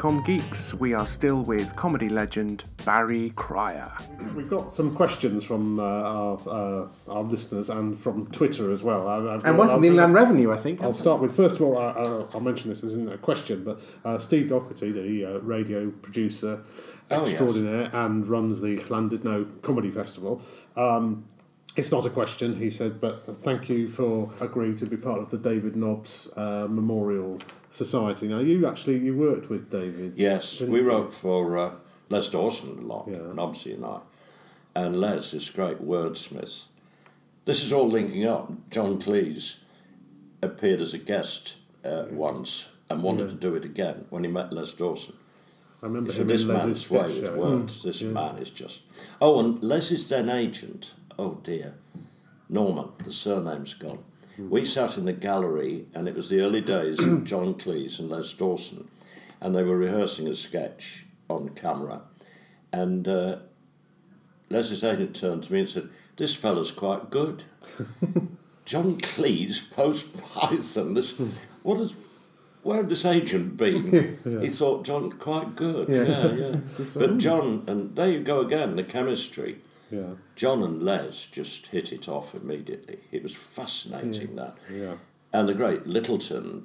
welcome Sitcom Geeks. We are still with comedy legend Barry Cryer. We've got some questions from uh, our, uh, our listeners and from Twitter as well. I, And one from the Inland Revenue, I think. I'll start with first of all. I, I, I'll mention this isn't a question, but uh, Steve Doherty, the uh, radio producer Oh, yes. extraordinaire and runs the Llandudno Comedy Festival. Um, it's not a question, he said, but thank you for agreeing to be part of the David Nobbs uh, Memorial Society. Now, you actually you worked with David. Yes, we you? wrote for uh, Les Dawson a lot, Yeah. and obviously and I. And Les, is great wordsmith. This is all linking up. John Cleese appeared as a guest uh, once and wanted to do it again when he met Les Dawson. I remember So him this man's way with words. This man is just. Oh, and Les is then agent. Oh dear, Norman. The surname's gone. We sat in the gallery, and it was the early days of John Cleese and Les Dawson, and they were rehearsing a sketch on camera, and uh, Les's agent turned to me and said, "This fella's quite good." John Cleese, post Python. This, what is, where had this agent been? He thought John quite good. Yeah, yeah. but John, and there you go again, the chemistry. Yeah. John and Les just hit it off immediately. It was fascinating that. Yeah. And the great Lyttelton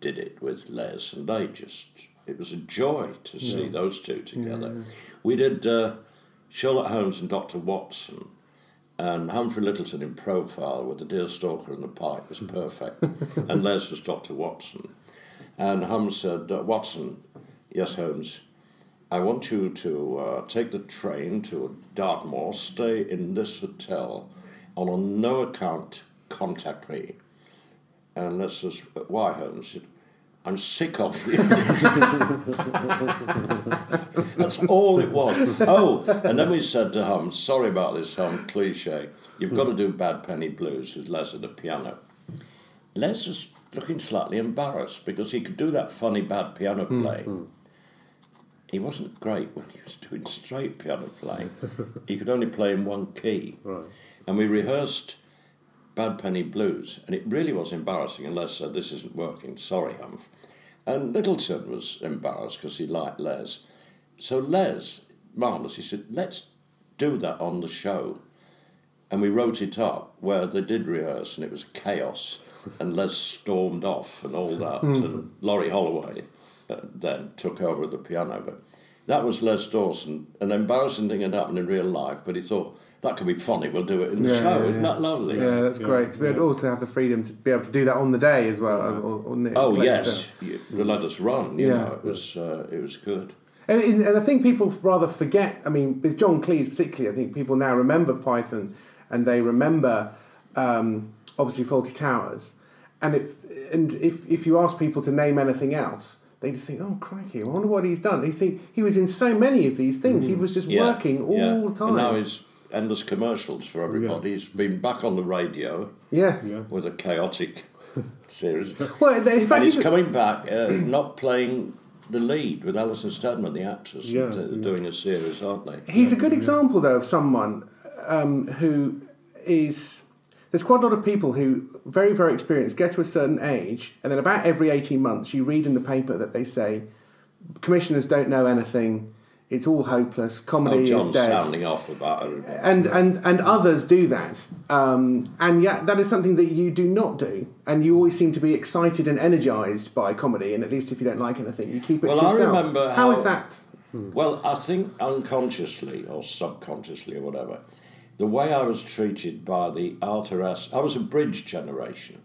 did it with Les, and they just, it was a joy to see those two together. We did uh, Sherlock Holmes and Dr. Watson, and Humphrey Lyttelton in profile with the deerstalker and the pike was perfect, and Les was Dr. Watson. And Holmes said, "Uh, Watson, yes, Holmes, I want you to uh, take the train to Dartmoor, stay in this hotel, and on no account contact me. And Les says, why, Holmes? I'm sick of you. That's all it was. Oh, and then we said to Hum, sorry about this um, cliche. You've got to do Bad Penny Blues with Les at the piano. Les was looking slightly embarrassed because he could do that funny bad piano playing. He wasn't great when he was doing straight piano playing. he could only play in one key. Right. And we rehearsed Bad Penny Blues, and it really was embarrassing. unless said, This isn't working, sorry, Humph. And Lyttelton was embarrassed because he liked Les. So Les, marvellous, he said, Let's do that on the show. And we wrote it up where they did rehearse, and it was chaos. And Les stormed off and all that. And Laurie Holloway uh, then took over at the piano. But that was Les Dawson. An embarrassing thing had happened in real life, but he thought, that could be funny, we'll do it in the Yeah, show. yeah, Isn't yeah. that lovely? Yeah, that's great. To be able to also have the freedom to be able to do that on the day as well. Or, or next Oh yes, you, they let us run. You Yeah. know, it was uh, it was good. And, and I think people rather forget. I mean, with John Cleese particularly, I think people now remember Python, and they remember um, obviously Fawlty Towers. And if and if if you ask people to name anything else, they just think, "Oh crikey, I wonder what he's done." You think he was in so many of these things. He was just Yeah, working all yeah. the time. And now he's endless commercials for everybody. He's been back on the radio yeah. with a chaotic series, Well, they- in fact, and he's he's- coming back uh, not playing the lead with Alison Steadman, the actress, Yeah, and, uh, yeah. doing a series, aren't they? He's a good example, though, of someone um, who is. There's quite a lot of people who, very, very experienced, get to a certain age, and then about every 18 months, you read in the paper that they say, commissioners don't know anything, it's all hopeless, comedy Oh, is John's dead. sounding off about everybody. And, and, and others do that. Um, and yet, that is something that you do not do. And you always seem to be excited and energised by comedy, and at least if you don't like anything, you keep it Well, to I yourself. remember how how- is that? Well, I think unconsciously or subconsciously or whatever, the way I was treated by the Arthur S. I was a bridge generation.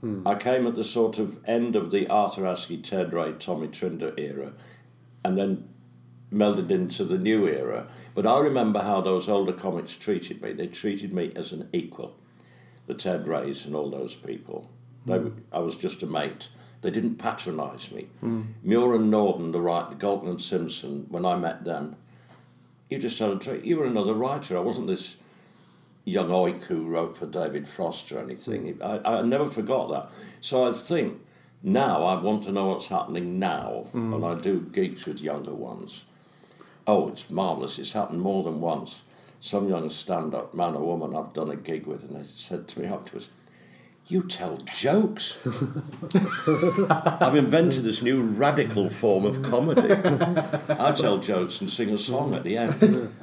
Hmm. I came at the sort of end of the Arthur Ted Ray, Tommy Trinder era, and then melded into the new era. But I remember how those older comics treated me. They treated me as an equal. The Ted Rays and all those people. They, hmm. I was just a mate. They didn't patronise me. Hmm. Muir and Norden, the writer, Galton and Simpson, when I met them, you just had a treat. You were another writer. I wasn't this young oik who wrote for David Frost or anything. Hmm. I, I never forgot that. So I think now I want to know what's happening now, hmm. and I do gigs with younger ones. Oh, it's marvellous. It's happened more than once. Some young stand up man or woman I've done a gig with, and they said to me afterwards, You tell jokes. I've invented this new radical form of comedy. I tell jokes and sing a song at the end.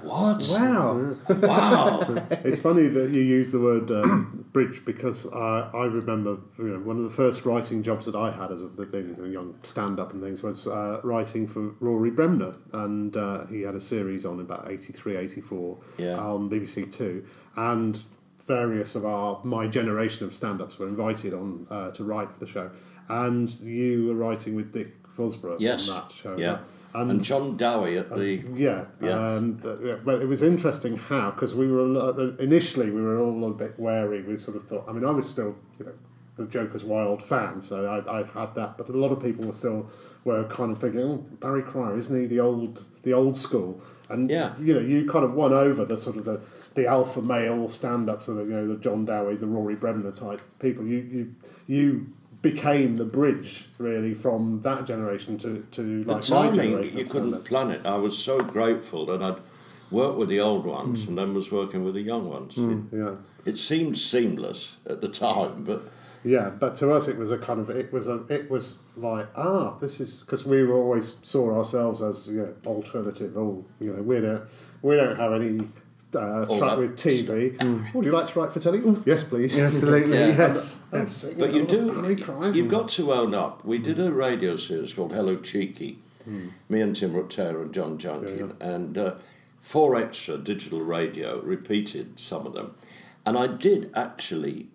What? Wow. Wow. It's funny that you use the word um, bridge because uh, I remember you know, one of the first writing jobs that I had as a being a young stand up and things was uh, writing for Rory Bremner. And uh, he had a series on about 83, 84 Yeah. on BBC Two. And various of our my generation of stand ups were invited on uh, to write for the show. And you were writing with Dick Vosburgh Yes. on that show. Yeah. And And John Dowie at the. yeah, Yeah. and yeah, but it was interesting how because we were a lot, initially we were all a bit wary. We sort of thought. I mean, I was still you know the Joker's Wild fan, so I, I had that. But a lot of people were still were kind of thinking, oh, Barry Cryer, isn't he the old the old school? And Yeah. you know, you kind of won over the sort of the, the alpha male stand ups, so the you know the John Dowies, the Rory Bremner type people. You you you became the bridge really from that generation to to The like my generation. you couldn't plan it. I was so grateful that I'd worked with the old ones Hmm. and then was working with the young ones. It, Yeah. it seemed seamless at the time, but Yeah, but to us it was a kind of it was a it was like ah this is because we were always saw ourselves as you know alternative. Oh, you know we don't we don't have any uh, track with TV. Would you like to write for telly? Ooh, yes, please. Absolutely, Yeah. yes. I'm singing But you do, you've got to own up. We did a radio series called Hello Cheeky, me and Tim Rutter and John Junkin, and uh, Four Extra Digital Radio repeated some of them. And I did actually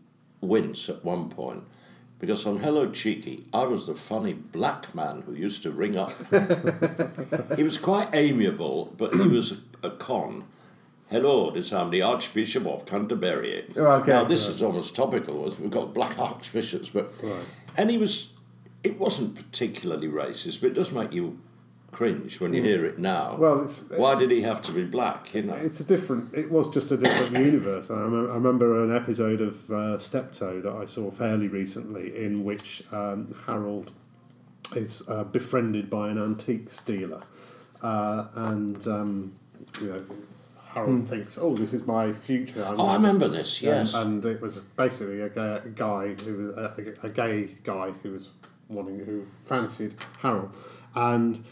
wince at one point because on Hello Cheeky, I was the funny black man who used to ring up. he was quite amiable, but he was a, a con. Hello, this I'm the Archbishop of Canterbury. Oh, okay. Now this is almost topical. We've got black archbishops, but and he was. It wasn't particularly racist, but it does make you cringe when you hear it now. Well, it's Why did he have to be black? You know. it's a different. It was just a different universe. I remember, I remember an episode of uh, Steptoe that I saw fairly recently, in which um, Harold is uh, befriended by an antiques dealer, uh, and um, you know. Harold thinks, "Oh, this is my future." I'm Hmm. Oh, I remember this. Yes. and, and it was basically a gay, a guy who was a, a gay guy who was wanting who fancied Harold, and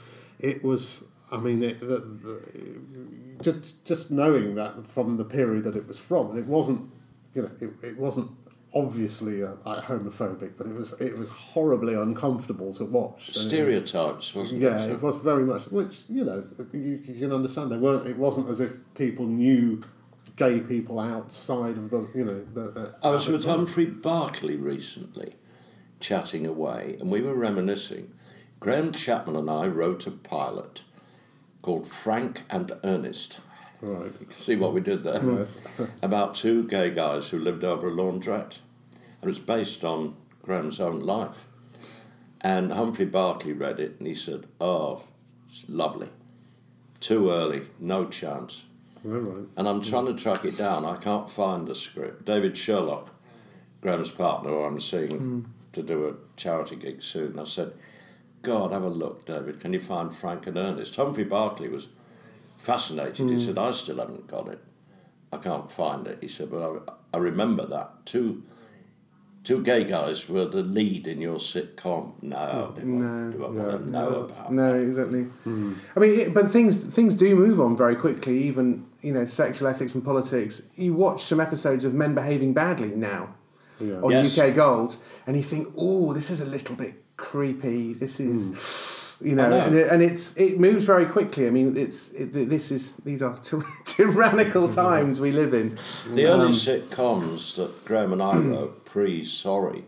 it was. I mean, it, the, the, just just knowing that from the period that it was from, and it wasn't, you know, it, it wasn't obviously uh, like homophobic, but it was it was horribly uncomfortable to watch. Stereotypes, wasn't yeah, it? it was very much. Which you know, you, you can understand. They weren't. It wasn't as if people knew gay people outside of the. You know, the. the I was with. Humphrey Barclay recently, chatting away, and we were reminiscing. Graham Chapman and I wrote a pilot called Frank and Ernest. Right. See what we did there? About two gay guys who lived over a laundrette. And it's based on Graham's own life. And Humphrey Barclay read it and he said, Oh, it's lovely. Too early, no chance. Right. And I'm trying to track it down. I can't find the script. David Sherlock, Graham's partner, who I'm seeing hmm. to do a charity gig soon, I said, God, have a look, David. Can you find Frank and Ernest? Humphrey Barclay was fascinated. He hmm. said, I still haven't got it. I can't find it. He said, but I, I remember that. Two two gay guys were the lead in your sitcom. No, they mm, won't, they won't want to know about No, exactly. Hmm. I mean, it, but things things do move on very quickly. Even you know, sexual ethics and politics. You watch some episodes of men behaving badly now Yeah. on Yes. UK Gold, and you think, oh, this is a little bit creepy. This is. Hmm. You know, know. And, it, and it's it moves very quickly. I mean, it's it, this is these are ty- tyrannical times we live in. The early Um, sitcoms that Graham and I wrote pre Sorry,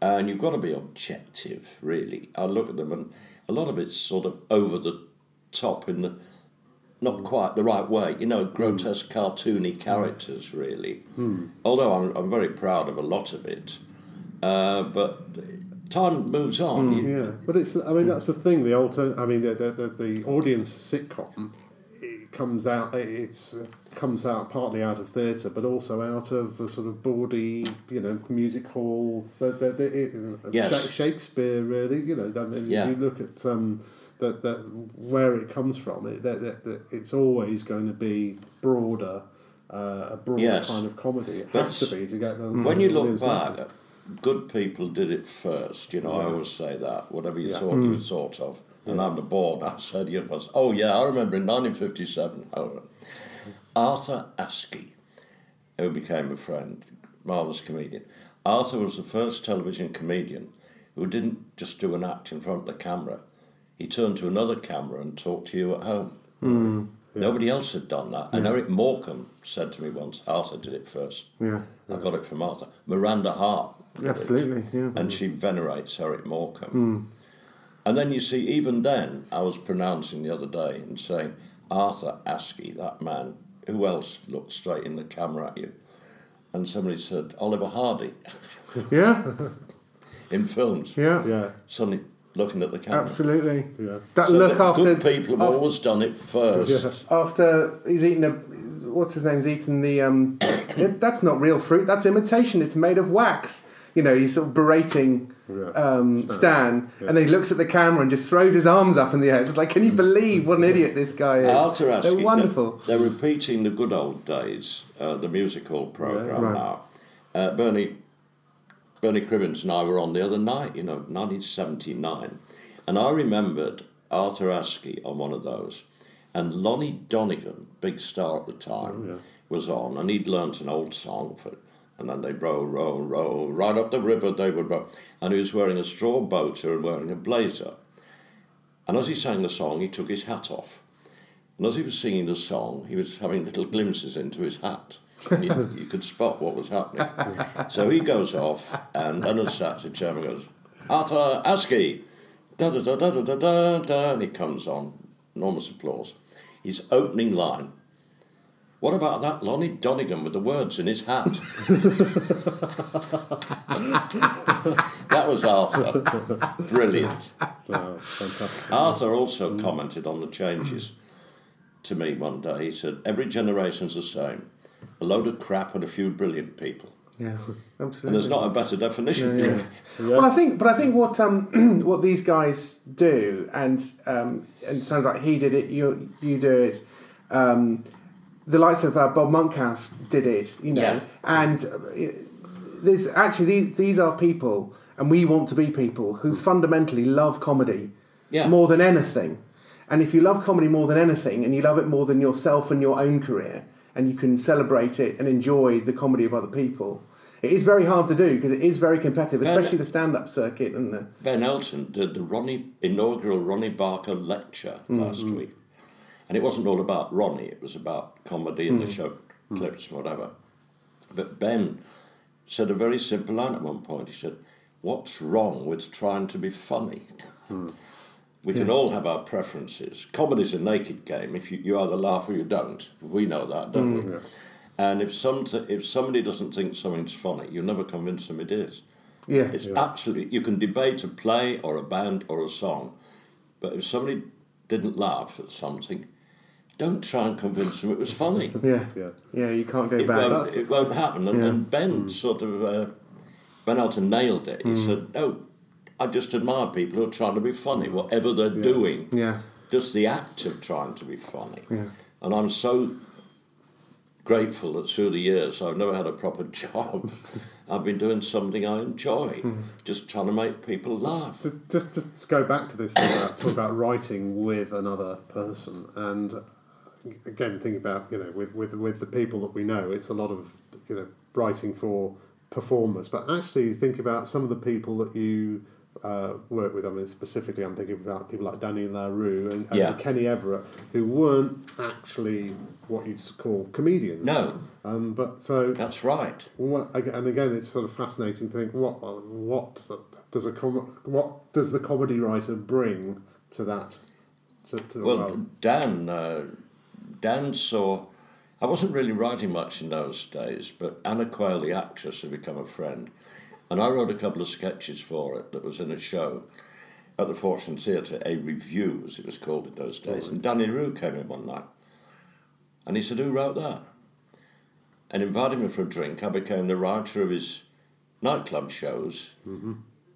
and you've got to be objective, really. I look at them, and a lot of it's sort of over the top in the not hmm. quite the right way. You know, grotesque, hmm. cartoony characters, really. Although I'm, I'm very proud of a lot of it, uh, but time moves on. You- Yeah, but it's. I mean, that's the thing. The alter. I mean, the the, the, the audience sitcom. It comes out. It's uh, comes out partly out of theatre, but also out of the sort of bawdy, you know, music hall. The, the, the, it, Yes. Shakespeare, really. You know, I mean, Yeah. you look at um, that that where it comes from. It that, that, that it's always going to be broader. Uh, a broader Yes. kind of comedy. It But has to be to get the When you look audience back, into it. Good people did it first. You know, I always say that. Whatever you Yeah. thought you mm. thought of. And I'm the board. I said, you know, oh yeah, I remember in 1957, oh, Arthur Askey, who became a friend, marvellous comedian. Arthur was the first television comedian who didn't just do an act in front of the camera. He turned to another camera and talked to you at home. Mm. Nobody else had done that. And Eric Morecambe said to me once, Arthur did it first. Yeah. I got it from Arthur. Miranda Hart. Did. Absolutely, yeah. And she venerates Eric Morecambe. And then you see, even then, I was pronouncing the other day and saying, Arthur Askey, that man, who else looked straight in the camera at you? And somebody said, Oliver Hardy, Yeah, in films. yeah, Yeah, Suddenly looking at the camera. absolutely. yeah. That So look after good people have after, always done it first. after he's eaten a what's his name's eaten the um it, that's not real fruit that's imitation it's made of wax you know he's sort of berating Yeah. um, Stan. Stan and then he looks at the camera and just throws his arms up in the air it's like can you believe what an idiot this guy is Arthur they're wonderful They're, they're repeating the good old days, uh, the musical program Right. now. Uh, Bernie Bernie Cribbins and I were on the other night, you know, 1979, and I remembered Arthur Askey on one of those, and Lonnie Donegan, big star at the time, yeah. was on, and he'd learnt an old song for. And then they row, row, row, right up the river they would row. And he was wearing a straw boater and wearing a blazer. And as he sang the song, he took his hat off. And as he was singing the song, he was having little glimpses into his hat. You, you could spot what was happening. so he goes off, and Leonard Sachs, the chairman, goes, Arthur Askey, da da da da da da da, da, and he comes on. Enormous applause. His opening line. What about that Lonnie Donegan with the words in his hat? that was Arthur. Brilliant. Wow, fantastic. Arthur also commented on the changes to me one day. He said, Every generation's the same. A load of crap and a few brilliant people. yeah absolutely. And there's not a better definition. Yeah. Well, I think, but I think what um what these guys do, and um and it sounds like he did it. You you do it. Um, the likes of uh, Bob Monkhouse did it, you know, Yeah. and uh, there's actually these, these are people, and we want to be people who fundamentally love comedy Yeah. more than anything. And if you love comedy more than anything, and you love it more than yourself and your own career, and you can celebrate it and enjoy the comedy of other people, it is very hard to do because it is very competitive, Ben- especially the stand-up circuit and the Ben Elton did the Ronnie inaugural Ronnie Barker lecture last week. And it wasn't all about Ronnie, it was about comedy and the hmm. show hmm. clips and whatever. But Ben said a very simple line at one point. He said, What's wrong with trying to be funny? Hmm. We can all have our preferences. Comedy's a naked game. If you, you either laugh or you don't. We know that, don't we? And if some if somebody doesn't think something's funny, you'll never convince them it is. yeah, It's absolutely you can debate a play or a band or a song, but if somebody didn't laugh at something, don't try and convince them it was funny. yeah, Yeah. yeah. You can't go It back. won't, it won't happen. And, Yeah. and Ben hmm. sort of uh, out and nailed it. He hmm. said, "No, I just admire people who are trying to be funny, whatever they're doing. Yeah, Just the act of trying to be funny." Yeah. And I'm so grateful that through the years I've never had a proper job. I've been doing something I enjoy, hmm. just trying to make people laugh. To- Just, just go back to this thing about talk about writing with another person, and again thinking about you know with, with with the people that we know, it's a lot of you know writing for performers, but actually think about some of the people that you uh, work with. I mean, specifically, I'm thinking about people like Danny La Rue and, and Yeah. Kenny Everett, who weren't actually what you'd call comedians. No. um, but so That's right. what, and again, it's sort of fascinating to think what what does a com- what does the comedy writer bring to that to, to Well? Dan, uh, Dan saw. I wasn't really writing much in those days, but Anna Quayle, the actress, had become a friend, and I wrote a couple of sketches for it that was in a show at the Fortune Theatre, a review as it was called in those days. And Danny Rue came in one night, and he said, "Who wrote that?" And invited me for a drink. I became the writer of his nightclub shows,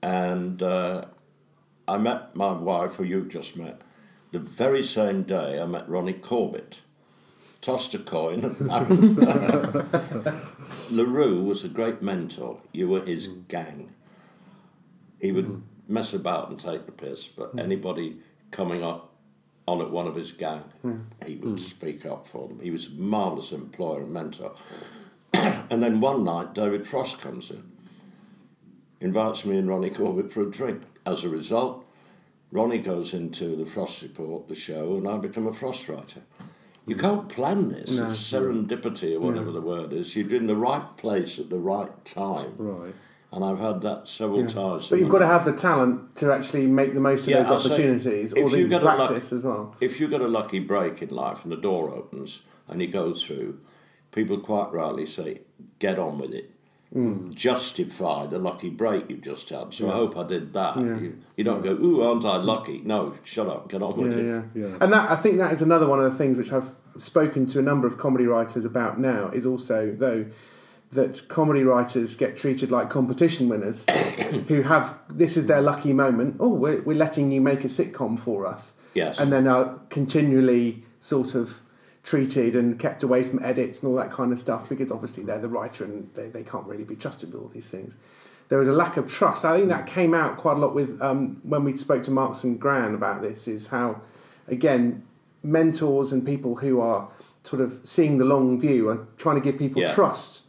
and uh, I met my wife, who you've just met, the very same day I met Ronnie Corbett. Tossed a coin. and married. La Rue was a great mentor. You were his mm. gang. He would mm. mess about and take the piss, but mm. anybody coming up on at one of his gang, he would speak up for them. He was a marvellous employer and mentor. and then one night, David Frost comes in, invites me and Ronnie Corbett for a drink. As a result, Ronnie goes into the Frost Report, the show, and I become a Frost writer. You can't plan this. No. It's serendipity or whatever the word is. You're in the right place at the right time. Right. And I've had that several times. But you've got to have the talent to actually make the most of Yeah, I'll those say, opportunities, if or the a luck- practice as well. If you get a lucky break in life and the door opens and you go through, people quite rightly say, get on with it. Mm. Justify the lucky break you've just had. So I hope I did that. You, you don't go, ooh, aren't I lucky? No, shut up, get on with Yeah, it. yeah, Yeah. And that I think that is another one of the things which I've spoken to a number of comedy writers about now is also though that comedy writers get treated like competition winners who have this is their lucky moment. Oh, we're, we're letting you make a sitcom for us. Yes. And then are continually sort of treated and kept away from edits and all that kind of stuff because obviously they're the writer and they, they can't really be trusted with all these things. There is a lack of trust. I think that came out quite a lot with um, when we spoke to Marks and Gran about this. Is how, again, mentors and people who are sort of seeing the long view are trying to give people Yeah. trust.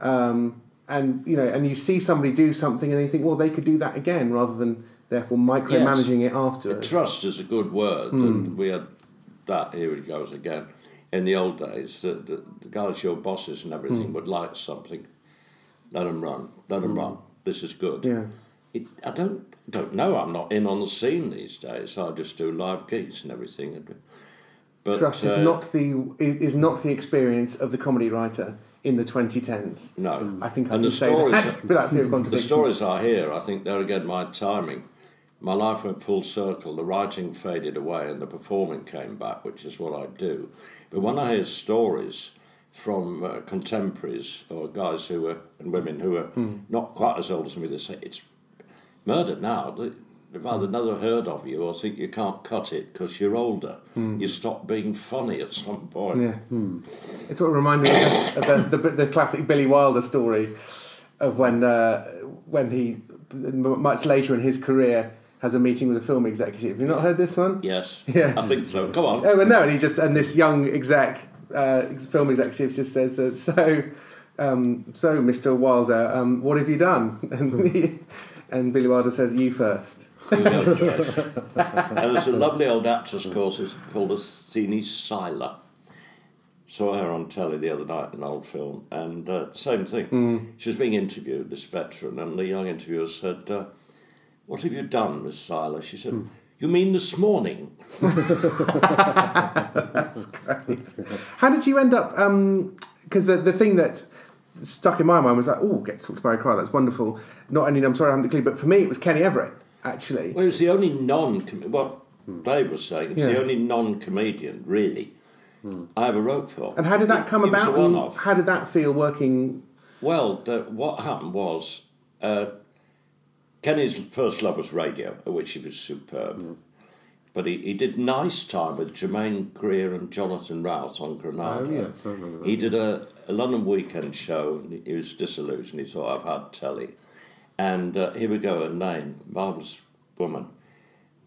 Um, and you know, and you see somebody do something and you think, well, they could do that again, rather than therefore micromanaging it afterwards. Trust is a good word, Hmm. and we had that. Here it goes again. In the old days, the, the, the guys, your bosses and everything, Hmm. would like something. Let them run. Let them run. This is good. Yeah. It, I don't don't know. I'm not in on the scene these days. I just do live gigs and everything. But Trust is uh, not the is not the experience of the comedy writer in the 2010s. no. I think I and can the say stories. that without fear of The stories I hear, I think there again, my timing. My life went full circle. The writing faded away and the performing came back, which is what I do. But when I hear stories from uh, contemporaries or guys who are, and women who are Hmm. not quite as old as me, they say it's murder now. They- They've either never heard of you or think you can't cut it because you're older. You stop being funny at some point. Hmm. Yeah. It sort of reminded me of, the, of the, the, the classic Billy Wilder story of when uh, when he much later in his career has a meeting with a film executive. Have you not heard this one? Yes. Yes. I think so. Go on. Oh well, no, and he just and this young exec, uh, film executive, just says, uh, "So, um, so, Mr. Wilder, um, what have you done?" And, he, and Billy Wilder says, "You first. You go first. and there's a lovely old actress called, called Athene Seyler. Saw her on telly the other night in an old film, and uh, same thing. She was being interviewed, this veteran, and the young interviewer said, uh, What have you done, Miss Seyler? She said, You mean this morning? That's great. How did you end up? Because the the thing that stuck in my mind was like, "Oh, get to talk to Barry Cryer. That's wonderful." Not only I'm sorry I haven't the clue, but for me it was Kenny Everett actually. Well, it was the only non what Dave was saying, it's Yeah. the only non comedian, really, I ever wrote for. And how did that come It about? one-off. how did that feel working? Well, the, what happened was uh, Kenny's first love was radio, at which he was superb. But he, he did nice time with Germaine Greer and Jonathan Routh on Granada. Oh, yes, I remember that. He did a, a London weekend show and he was disillusioned. He thought, I've had telly. And uh, here we go, a name, marvellous woman.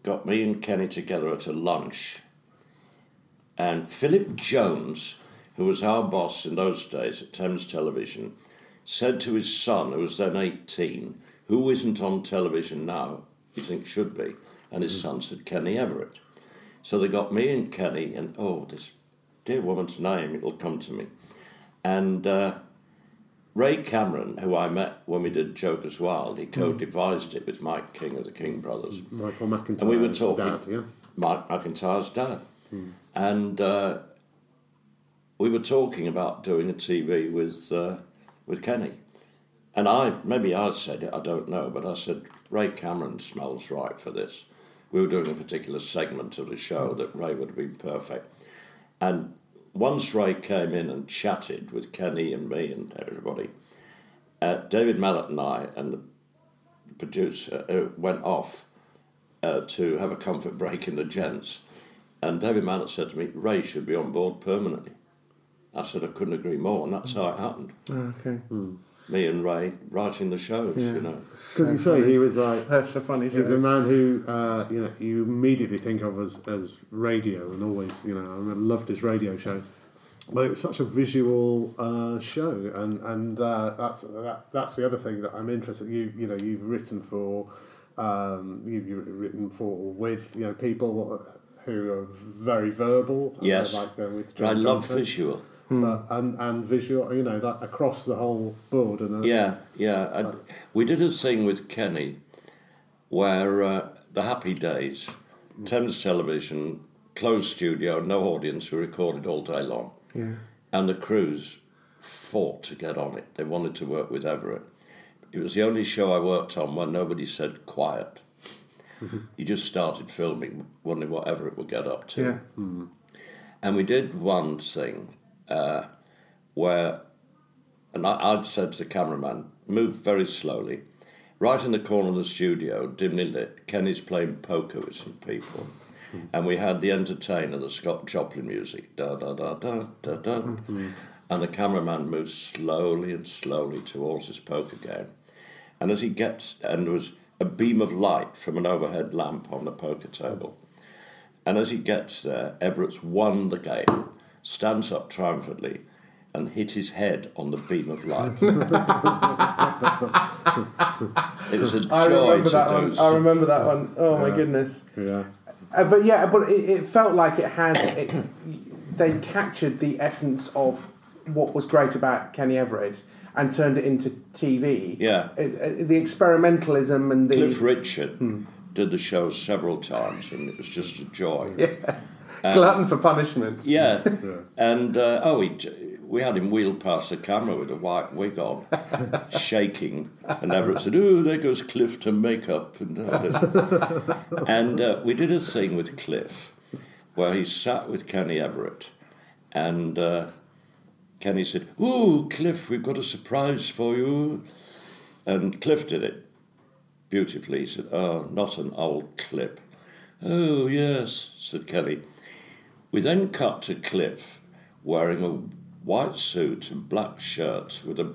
Got me and Kenny together at a lunch. And Philip Jones, who was our boss in those days at Thames Television, said to his son, who was then 18, who isn't on television now, you think should be, and his son said Kenny Everett. So they got me and Kenny, and oh, this dear woman's name, it'll come to me. And uh, Ray Cameron, who I met when we did Joker's Wild, he co devised it with Mike King of the King Brothers. Michael McIntyre. And we were talking. Dad, yeah. Mike McIntyre's dad. And uh, we were talking about doing a TV with, uh, with Kenny. And I, maybe I said it, I don't know, but I said, Ray Cameron smells right for this. We were doing a particular segment of the show that Ray would have been perfect. And once Ray came in and chatted with Kenny and me and everybody, uh, David Mallet and I and the producer uh, went off uh, to have a comfort break in the gents. And David Mallet said to me, Ray should be on board permanently. I said I couldn't agree more, and that's how it happened. Oh, okay. Me and Ray writing the shows, you know. Because you say he was like That's so funny. He's a man who uh, you know you immediately think of as, as radio, and always you know I loved his radio shows. But it was such a visual uh, show, and and uh, that's that, that's the other thing that I'm interested. You you know you've written for um, you, you've written for with you know people who are very verbal. Yes. like uh, with But I John love Duncan, visual. but, and and visual. You know that across the whole board. And uh, Yeah, yeah. I, we did a thing with Kenny where uh, the Happy Days, Thames Television, closed studio, no audience, we recorded all day long. Yeah. And the crews fought to get on it. They wanted to work with Everett. It was the only show I worked on where nobody said quiet. you just started filming, wondering what Everett would get up to. Yeah. And we did one thing uh, where, and I, I'd said to the cameraman, move very slowly. Right in the corner of the studio, dimly lit, Kenny's playing poker with some people. And we had the entertainer, the Scott Joplin music, da da da da da da. And the cameraman moves slowly and slowly towards his poker game. And as he gets, and there was a beam of light from an overhead lamp on the poker table. And as he gets there, Everett's won the game, stands up triumphantly, and hit his head on the beam of light. it was a joy I remember to that do. one. I remember that one. Oh my goodness. yeah. Uh, but yeah, but it, it felt like it had. It, they captured the essence of what was great about Kenny Everett and turned it into TV. Yeah. It, it- the experimentalism and the Cliff Richard did the show several times, and it was just a joy. yeah, glutton for punishment. Yeah, and uh, oh, he, we had him wheel past the camera with a white wig on, shaking, and Everett said, "Oh, there goes Cliff to makeup," and uh, and uh, we did a thing with Cliff where he sat with Kenny Everett, and uh, Kenny said, "Oh, Cliff, we've got a surprise for you," and Cliff did it beautifully. He said, "Oh, not an old clip." Oh yes, said Kelly. We then cut to Cliff wearing a white suit and black shirt with a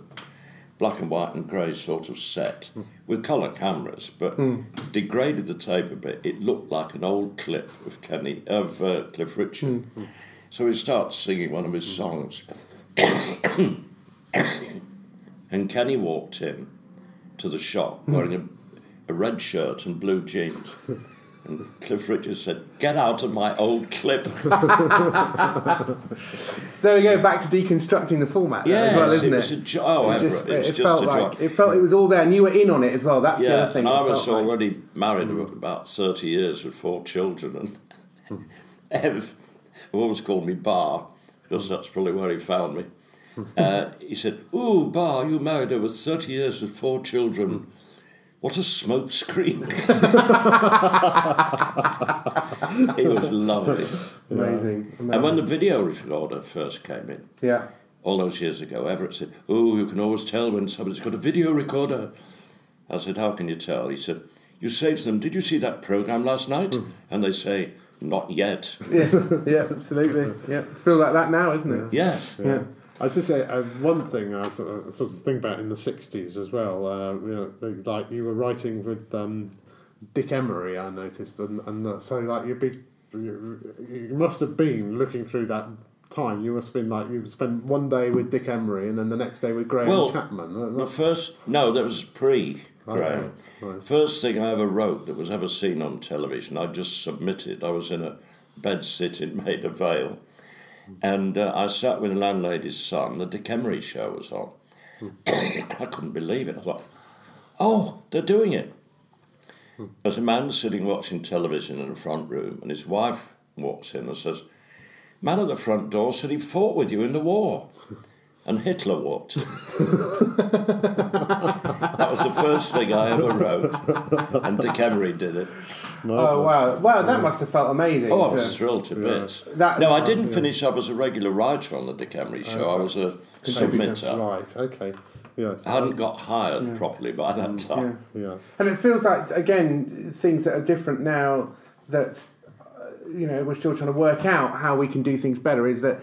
black and white and grey sort of set with colour cameras, but hmm. degraded the tape a bit. It looked like an old clip of Kenny of uh, Cliff Richard. Hmm. So he starts singing one of his songs, and Kenny walked in to the shop hmm. wearing a, a red shirt and blue jeans. And Cliff Richard said, Get out of my old clip. There we go, back to deconstructing the format as well, isn't it it? a jo- oh, it just, it was it just felt a like it felt it was all there, and you were in on it as well. That's the Yeah, other thing. and I was felt like. already married about 30 years with four children, and Ev, who always called me Bar, because that's probably where he found me. Uh, he said, Ooh, Bar, you married over 30 years with four children. What a smoke screen. it was lovely. amazing. And when the video recorder first came in, yeah, all those years ago, Everett said, Oh, you can always tell when somebody's got a video recorder. I said, How can you tell? He said, You say to them, Did you see that program last night? Hmm. And they say, Not yet. yeah, yeah, absolutely. Yeah, feel like that now, isn't it? Yes. Yeah. I'd just say uh, one thing I sort of, sort of think about in the '60s as well. Uh, you know, the- like you were writing with um, Dick Emery, I noticed, and, and uh, so like you'd be, you, you must have been looking through that time. You must have been like you spent one day with Dick Emery, and then the next day with Graham Well, Chapman. Uh, The first, no, that was pre Graham. Okay, right. First thing I ever wrote that was ever seen on television, I just submitted. I was in a bed sit in Maida Vale, and uh, I sat with the landlady's son. The Dick Emery show was on. I couldn't believe it. I thought, oh, they're doing it. There's a man sitting watching television in the front room, and his wife walks in and says, Man at the front door said he fought with you in the war. And Hitler walked in. that was the first thing I ever wrote. And Dick Emery did it. Oh wow, wow, that must have felt amazing. Oh, I was thrilled to bits. That- no, I didn't finish up as a regular writer on the Dick Emery show. I was a submitter. right. Okay. Yes. I hadn't got hired properly by that time. yeah. And it feels like again things that are different now that uh, you know we're still trying to work out how we can do things better. Is that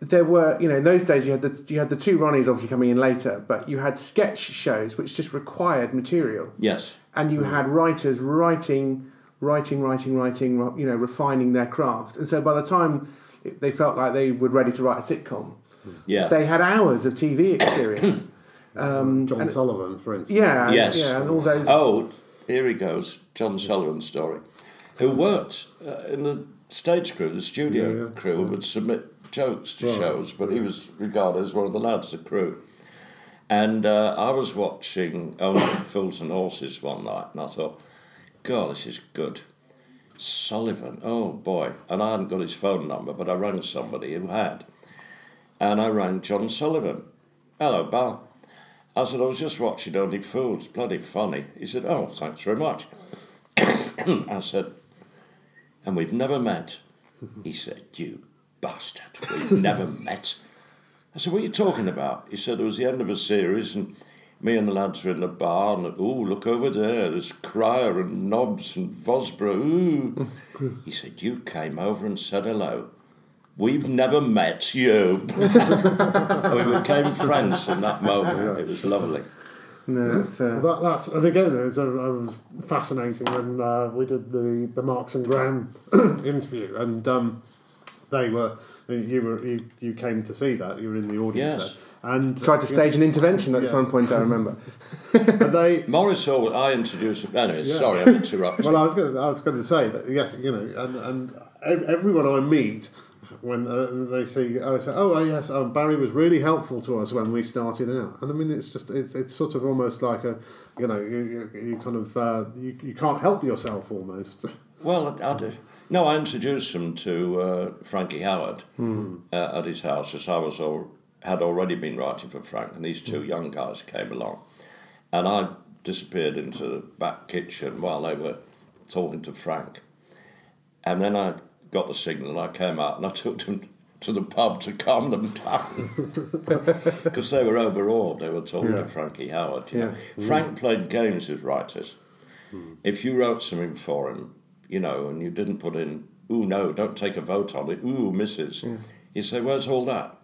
there were you know in those days you had the you had the two Ronnies obviously coming in later, but you had sketch shows which just required material, Yes. and you had writers writing, writing, writing, writing, you know, refining their craft, and so by the time they felt like they were ready to write a sitcom, Yeah. they had hours of TV experience. um, John and- Sullivan, for instance. yeah, Yes. yeah, and all those. Oh, here he goes, John Sullivan story, who worked uh, in the stage crew, the studio Yeah, yeah. crew, and would submit jokes to Right. shows, but he was regarded as one of the lads, the crew. And uh, I was watching Only Fools and Horses one night, and I thought, God, this is good. Sullivan, oh boy. And I hadn't got his phone number, but I rang somebody who had. And I rang John Sullivan. Hello, Bal. I said, I was just watching Only Fools, bloody funny. He said, Oh, thanks very much. I said, And we've never met. He said, You bastard, we've never met. I said, What are you talking about? He said, It was the end of a series, and me and the lads were in the bar, and oh, look over there, there's Cryer and Nobbs and Vosburgh. Ooh. he said, You came over and said hello. We've never met you. we became friends from that moment. It was lovely. no, it's, uh, That, that's and again it was, uh, it was fascinating when uh, we did the the Marks and Gran interview and um, they were you were you, you came to see that you were in the audience Yes. there and tried to stage an intervention at Yes. some point. I remember. and they Morris Hall, I introduced him. Anyway, Yeah. sorry, I'm interrupting. well I was going to, I was going to say that yes you know and and everyone I meet when uh, they see oh, say, oh yes oh, Barry was really helpful to us when we started out and I mean it's just it's, it's sort of almost like a you know you, you, you kind of uh, you, you can't help yourself almost Well, I, I did. No, I introduced him to uh, Frankie Howerd uh, at his house, as I was all, had already been writing for Frank, and these two young guys came along, and I disappeared into the back kitchen while they were talking to Frank, and then I got the signal, and I came out, and I took them to the pub to calm them down because they were overawed. They were talking Yeah. to Frankie Howerd. You know, Yeah. Frank played games with writers. If you wrote something for him, you know, and you didn't put in, ooh, no, don't take a vote on it, ooh, misses, he'd say, where's all that?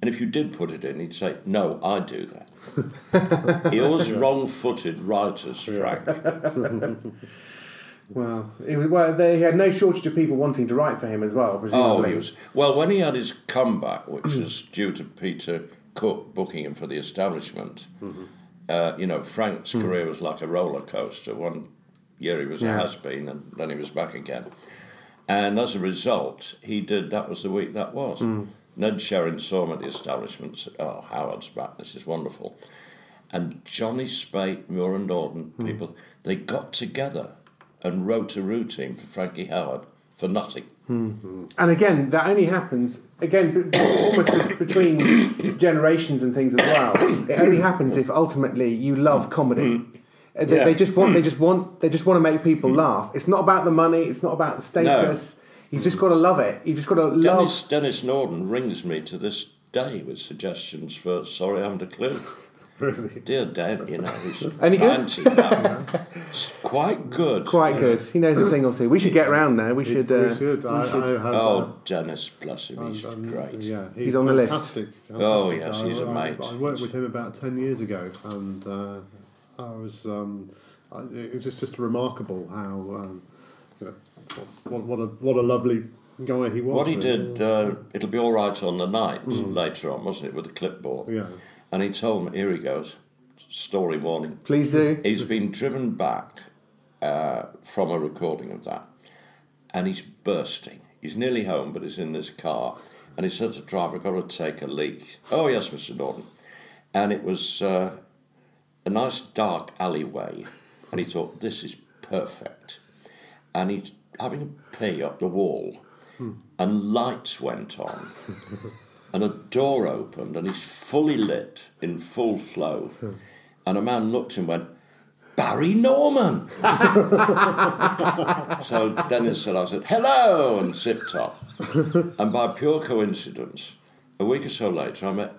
And if you did put it in, he'd say, no, I do that. he always wrong footed writers, Frank. Well, it was well. They had no shortage of people wanting to write for him as well. Oh, Presumably. he was. Well, when he had his comeback, which was due to Peter Cook booking him for the establishment, uh, you know, Frank's career was like a roller coaster. One year he was Yeah. a has been, and then he was back again. And as a result, he did. That was the week that was. Hmm. Ned Sherrin saw him at the establishment. Said, "Oh, Howerd's back. This is wonderful." And Johnny Speight, Muir and Norden, hmm. people, they got together and wrote a routine for Frankie Howerd for nothing. Hmm. And again, that only happens again almost between generations and things as well. It only happens if ultimately you love comedy. Uh, They, Yeah. they just want they just want they just want to make people laugh. It's not about the money. It's not about the status. You've just got to love it. You've just got to love. Dennis, Dennis Norden rings me to this day with suggestions for Sorry, I haven't a clue. really Dear Dan, you know, he's Any good? 90 now. It's quite good. Quite good. He knows a thing or two. We should get round there. We He's should. pretty Uh, good. I, should- I have, uh, Oh, Dennis, bless him, he's um, great. Yeah, he's, He's on the list. fantastic, Oh, yes, I- he's a I, mate. I worked with him about ten years ago, and uh, I was. Um, I, it was just, remarkable how. Um, you know, what, what a what a lovely guy he was. What he really. did, uh, it'll be all right on the night later on, wasn't it, with the clipboard? Yeah. And he told me, here he goes, story warning. please do. He's been driven back uh, from a recording of that, and he's bursting. He's nearly home, but he's in this car, and he said to the driver, "I've got to take a leak." Oh yes, Mr. Norden, and it was uh, a nice dark alleyway, and he thought this is perfect, and he's having a pee up the wall, and lights went on. And a door opened, and he's fully lit in full flow. And a man looked and went, Barry Norman. so Dennis said, I said, hello, and zipped up. and by pure coincidence, a week or so later, I met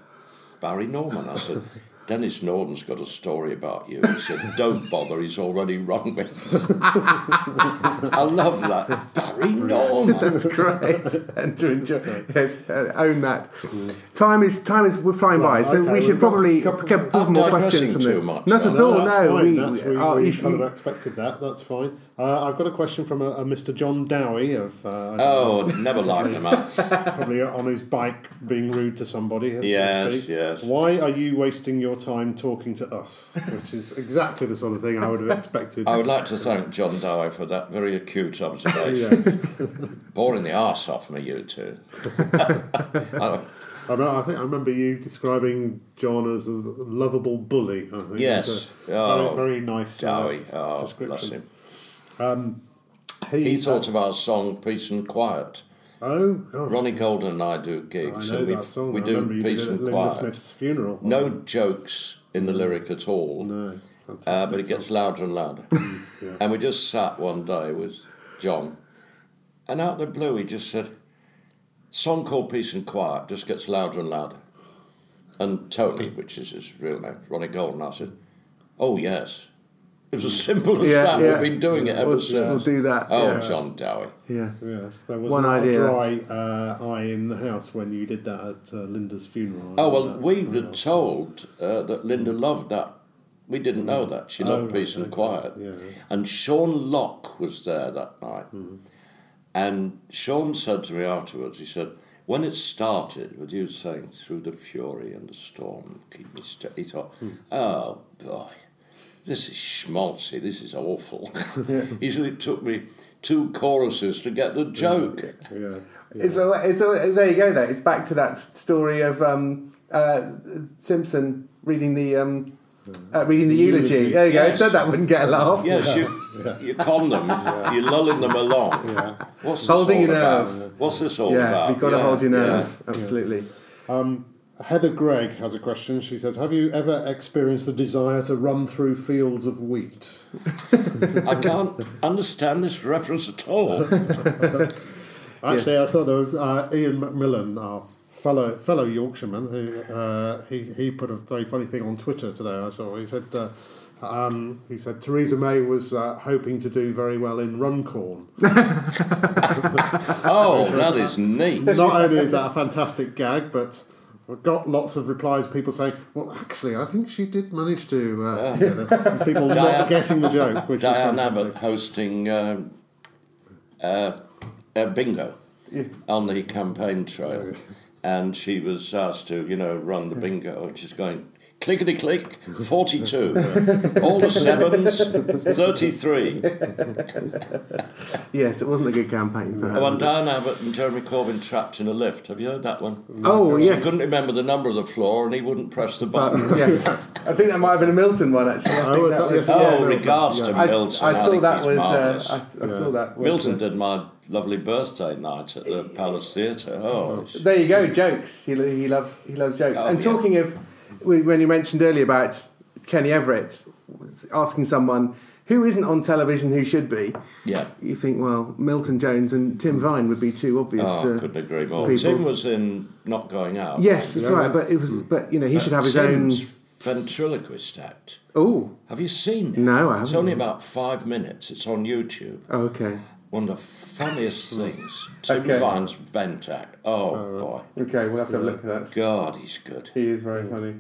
Barry Norman. I said, Dennis Norden's got a story about you. He said, Don't bother, he's already rung me. I love that. Barry Norman. That's great. and to enjoy, yes, uh, own that. Time is time is we're flying by, so okay, we should we've got probably a couple- get a couple I'm more digressing questions from too the. much. Not No, at all. that's No, fine. we, That's, we, oh, we you kind should- of expected that. That's fine. Uh, I've got a question from a, a Mr. John Dowie of uh, I don't Oh, never liked him. man. probably on his bike being rude to somebody. so to Yes, speak. yes. Why are you wasting your time talking to us? Which is exactly the sort of thing I would have expected. I would like to thank John Dowie for that very acute observation. Boring the arse off me, you two. I- I, think I remember you describing John as a lovable bully. I think Yes. A Oh, very, very nice uh, Dowie, oh, bless description. him. He, He thought of our song Peace and Quiet. Oh, gosh. Ronnie Golden and I do I gigs, know and we, that song. we I do remember you Peace did it at and Linda Quiet. Smith's funeral. No jokes in the lyric at all, No. uh, but it gets song. louder and louder. And we just sat one day with John, and out of the blue he just said, "Song called Peace and Quiet just gets louder and louder." And Tony, which is his real name, Ronnie Golden, I said, "Oh yes." It was as simple as Yeah, that. yeah. We've been doing it ever We'll, since. we'll do that. Oh, yeah. John Dowie. yeah. Yes, there was One not idea, a dry uh, eye in the house when you did that at uh, Linda's funeral. Oh well, Uh, we were told uh, that Linda loved that. We didn't know that she loved Oh, right, peace and okay. quiet. Yeah. And Sean Lock was there that night, Hmm. and Sean said to me afterwards, he said, "When it started with you saying through the fury and the storm, keep me steady," he thought, Hmm. "Oh boy, this is schmaltzy. This is awful." he said it took me two choruses to get the joke. yeah. It's, a, it's there you go. There, it's back to that story of um, uh, Simpson reading the um, uh, reading the eulogy. Eulogy. There you go. Yes. Said that wouldn't get a laugh. Yes, you, you con them, you're lulling them along. What's this Holding all your about? nerve. What's this all Yeah, about? you've got to hold your yeah. nerve. Absolutely. Heather Gregg has a question. She says, "Have you ever experienced the desire to run through fields of wheat?" I can't understand this reference at all. Actually, I thought there was uh, Ian McMillan, our fellow fellow Yorkshireman. Who, uh, he he put a very funny thing on Twitter today. I saw. He said. Uh, um, he said Theresa May was uh, hoping to do very well in Runcorn. Oh, that is neat. Not only is that a fantastic gag, but I've got lots of replies. People saying, "Well, actually, I think she did manage to." Uh, get it." People Diane- not getting the joke, which Diane is fantastic. Abbott hosting um, uh, a bingo on the campaign trail, and she was asked to, you know, run the bingo, and she's going. Clickety click, 42. All the sevens, 33. Yes, it wasn't a good campaign for her. Oh, and was it? Diane Abbott and Jeremy Corbyn trapped in a lift. Have you heard that one? Oh She yes. couldn't remember the number of the floor and he wouldn't press the But, button. yes, I think that might have been a Milton one actually. I Oh, think was that that- was. Oh, yeah, regards yeah. to I, s- Milton. I saw think that was. Uh, I, I saw that. Milton uh, did my lovely birthday night at the Palace Theatre. Oh, There you go, jokes. He, he loves he loves jokes. Oh, and yeah. talking of we- when you mentioned earlier about Kenny Everett asking someone who isn't on television who should be, yeah. you think well Milton Jones and Tim Vine would be two obvious. Oh, uh, couldn't agree more. people. Tim was in Not Going Out. yes, that's right. But it was but you know he should have his Tim's own. ventriloquist act. Oh Have you seen it? no, I It's haven't. only about five minutes. It's on YouTube. Oh, okay, One of the funniest things. Tim Okay. Vine's vent act. Oh, boy. okay, we'll have to have a look at that. God, he's good. He is very funny.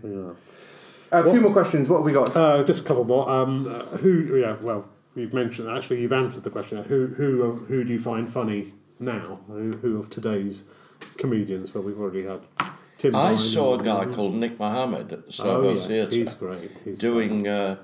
A few more questions. What have we got? Uh, just a couple more. Um, uh, who? Yeah. Well, you've mentioned. Actually, you've answered the question. Who? Who? uh, Who do you find funny now? Who, who of today's comedians? Well, we've already had Tim. I Vine saw a and- guy called Nick Mohammed at the Oh, Soho yeah, Theatre he's great. He's doing uh,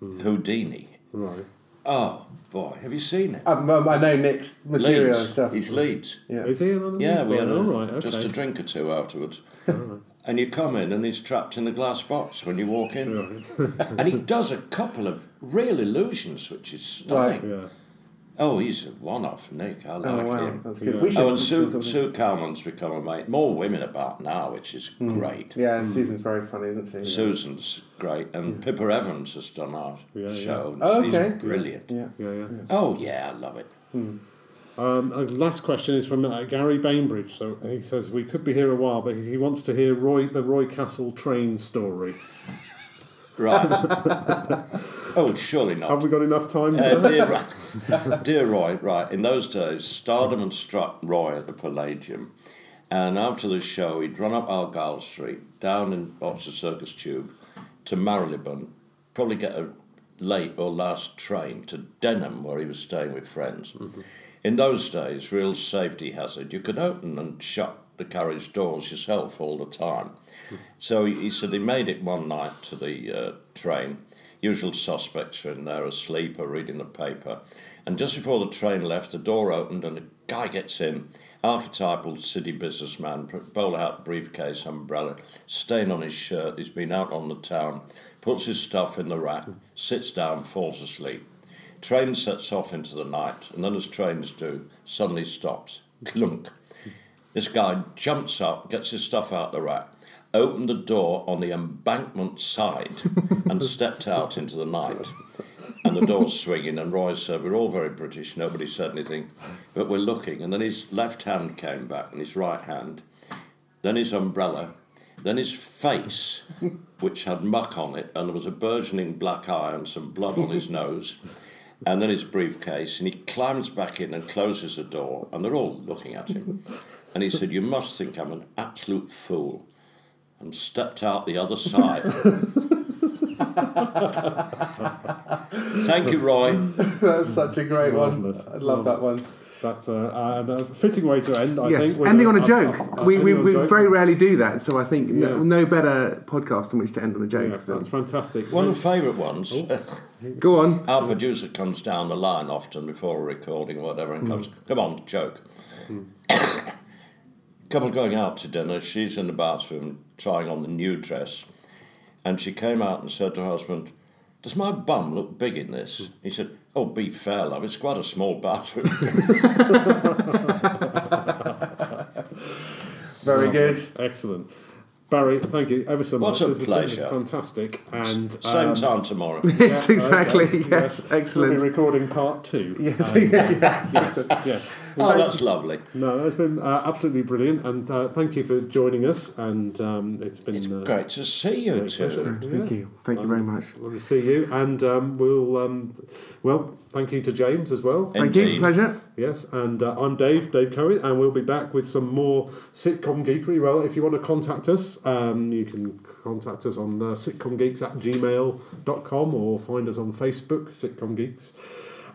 Houdini. right. Oh, boy. Have you seen it? Um, um, I know Nick's material and stuff. He's Leeds. Yeah. Is he another? Yeah, Leeds we boy? had a, All right. Okay. just a drink or two afterwards. and you come in and he's trapped in the glass box when you walk in. and he does a couple of real illusions, which is stunning. Yeah. Oh, he's a one off, Nick. I like Oh wow, him. that's good. Yeah. We should. Oh, and Sue, should- Sue Calman's become a mate. More women about now, which is great. Hmm. Yeah, Susan's very funny, isn't she? Susan's great, and Pippa Evans has done our Yeah, yeah. show. and Oh, she's okay. brilliant. Yeah. Yeah. Yeah. Oh yeah, I love it. Um, uh, last question is from uh, Gary Bainbridge. So he says we could be here a while, but he wants to hear Roy the Roy Castle train story. Right. oh, surely not. Have we got enough time? Uh, dear, Roy- dear Roy, right, in those days, Stardom had struck Roy at the Palladium, and after the show, he'd run up Argyll Street, down in Oxford Circus Tube, to Marylebone, probably get a late or last train to Denham, where he was staying with friends. In those days, real safety hazard, you could open and shut the carriage doors yourself all the time. So he, said he made it one night to the uh, train. Usual suspects are in there asleep or reading the paper. And just before the train left, the door opened and a guy gets in. Archetypal city businessman, bowler hat, briefcase, umbrella, stain on his shirt. He's been out on the town, puts his stuff in the rack, sits down, falls asleep. Train sets off into the night, and then as trains do, suddenly stops. Clunk. This guy jumps up, gets his stuff out the rack, opened the door on the embankment side, and stepped out into the night. And the door's swinging, and Roy said, We're all very British, nobody said anything, but we're looking. And then his left hand came back, and his right hand, then his umbrella, then his face, which had muck on it, and there was a burgeoning black eye and some blood on his nose, and then his briefcase, and he climbs back in and closes the door, and they're all looking at him. And he said, You must think I'm an absolute fool. And stepped out the other side. Thank you, Roy. That's such a great one. I love that one. That's a, uh, a, a fitting way to end, I yes, think. with ending on a joke. we we, ending on a we joke. very rarely do that, so I think Yeah. no, no better podcast on which to end on a joke. Yeah, that's fantastic. One of the favourite ones. Oh. Go on. Our producer comes down the line often before a recording or whatever and hmm. goes, Come on, joke. Hmm. Couple going out to dinner, she's in the bathroom trying on the new dress, and she came out and said to her husband, Does my bum look big in this? He said, Oh, be fair, love, it's quite a small bathroom. Very good. Excellent. Barry, thank you ever so much. What much. a This has been pleasure. Fantastic. And Same um, time tomorrow. Yes, exactly. okay, Yes, We'll excellent. be recording part two. Yes, And, yes. yes, yes. Oh, that's lovely. No, it's been uh, absolutely brilliant, and uh, thank you for joining us. And um, it's been It's uh, great to see you too. pleasure. two. Thank you. Thank you very much. Lovely to see you, and um, we'll um, well, thank you to James as well. Thank you. Pleasure. Yes, and uh, I'm Dave, Dave Cohen, and we'll be back with some more sitcom geekery. Well, if you want to contact us, um, you can contact us on the sitcomgeeks at gmail.com or find us on Facebook, Sitcom Geeks.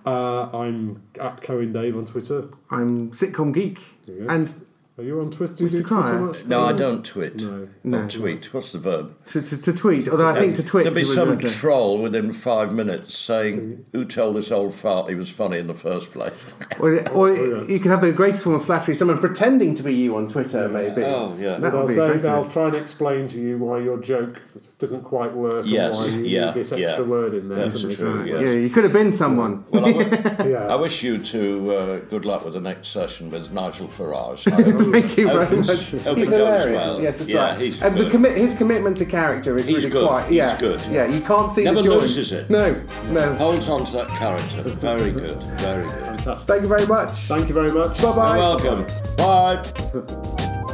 Uh, I'm at Cohen Dave on Twitter. I'm sitcom geek, and Are you on Twitter? Do you Mr. do Twitter much? No, I don't twit. No. No. Or tweet. What's the verb? to, to, to tweet. Although I think to twit. There'll be is some better. troll within five minutes saying, Who told this old fart he was funny in the first place? Or, or you can have the greatest form of flattery, someone pretending to be you on Twitter, maybe. Oh, yeah. That I'll, would be say, great. I'll try and explain to you why your joke doesn't quite work Yes, and why you yeah, need this yeah. word in there. That's to true, it- yeah. Yeah, you could have been someone. Well, I, w- Yeah. I wish you two uh, good luck with the next session with Nigel Farage. Thank you very Hope much. hope He's it goes hilarious. well. Yes, that's Yeah, right. he's and the good. commit, his commitment to character is He's really good. quite. He's Yeah, good. Yeah, you can't see Never the joy. loses it. No, no. Holds on to that character. Very good. Very good. Fantastic. Thank you very much. Thank you very much. Bye bye. You're welcome. Bye.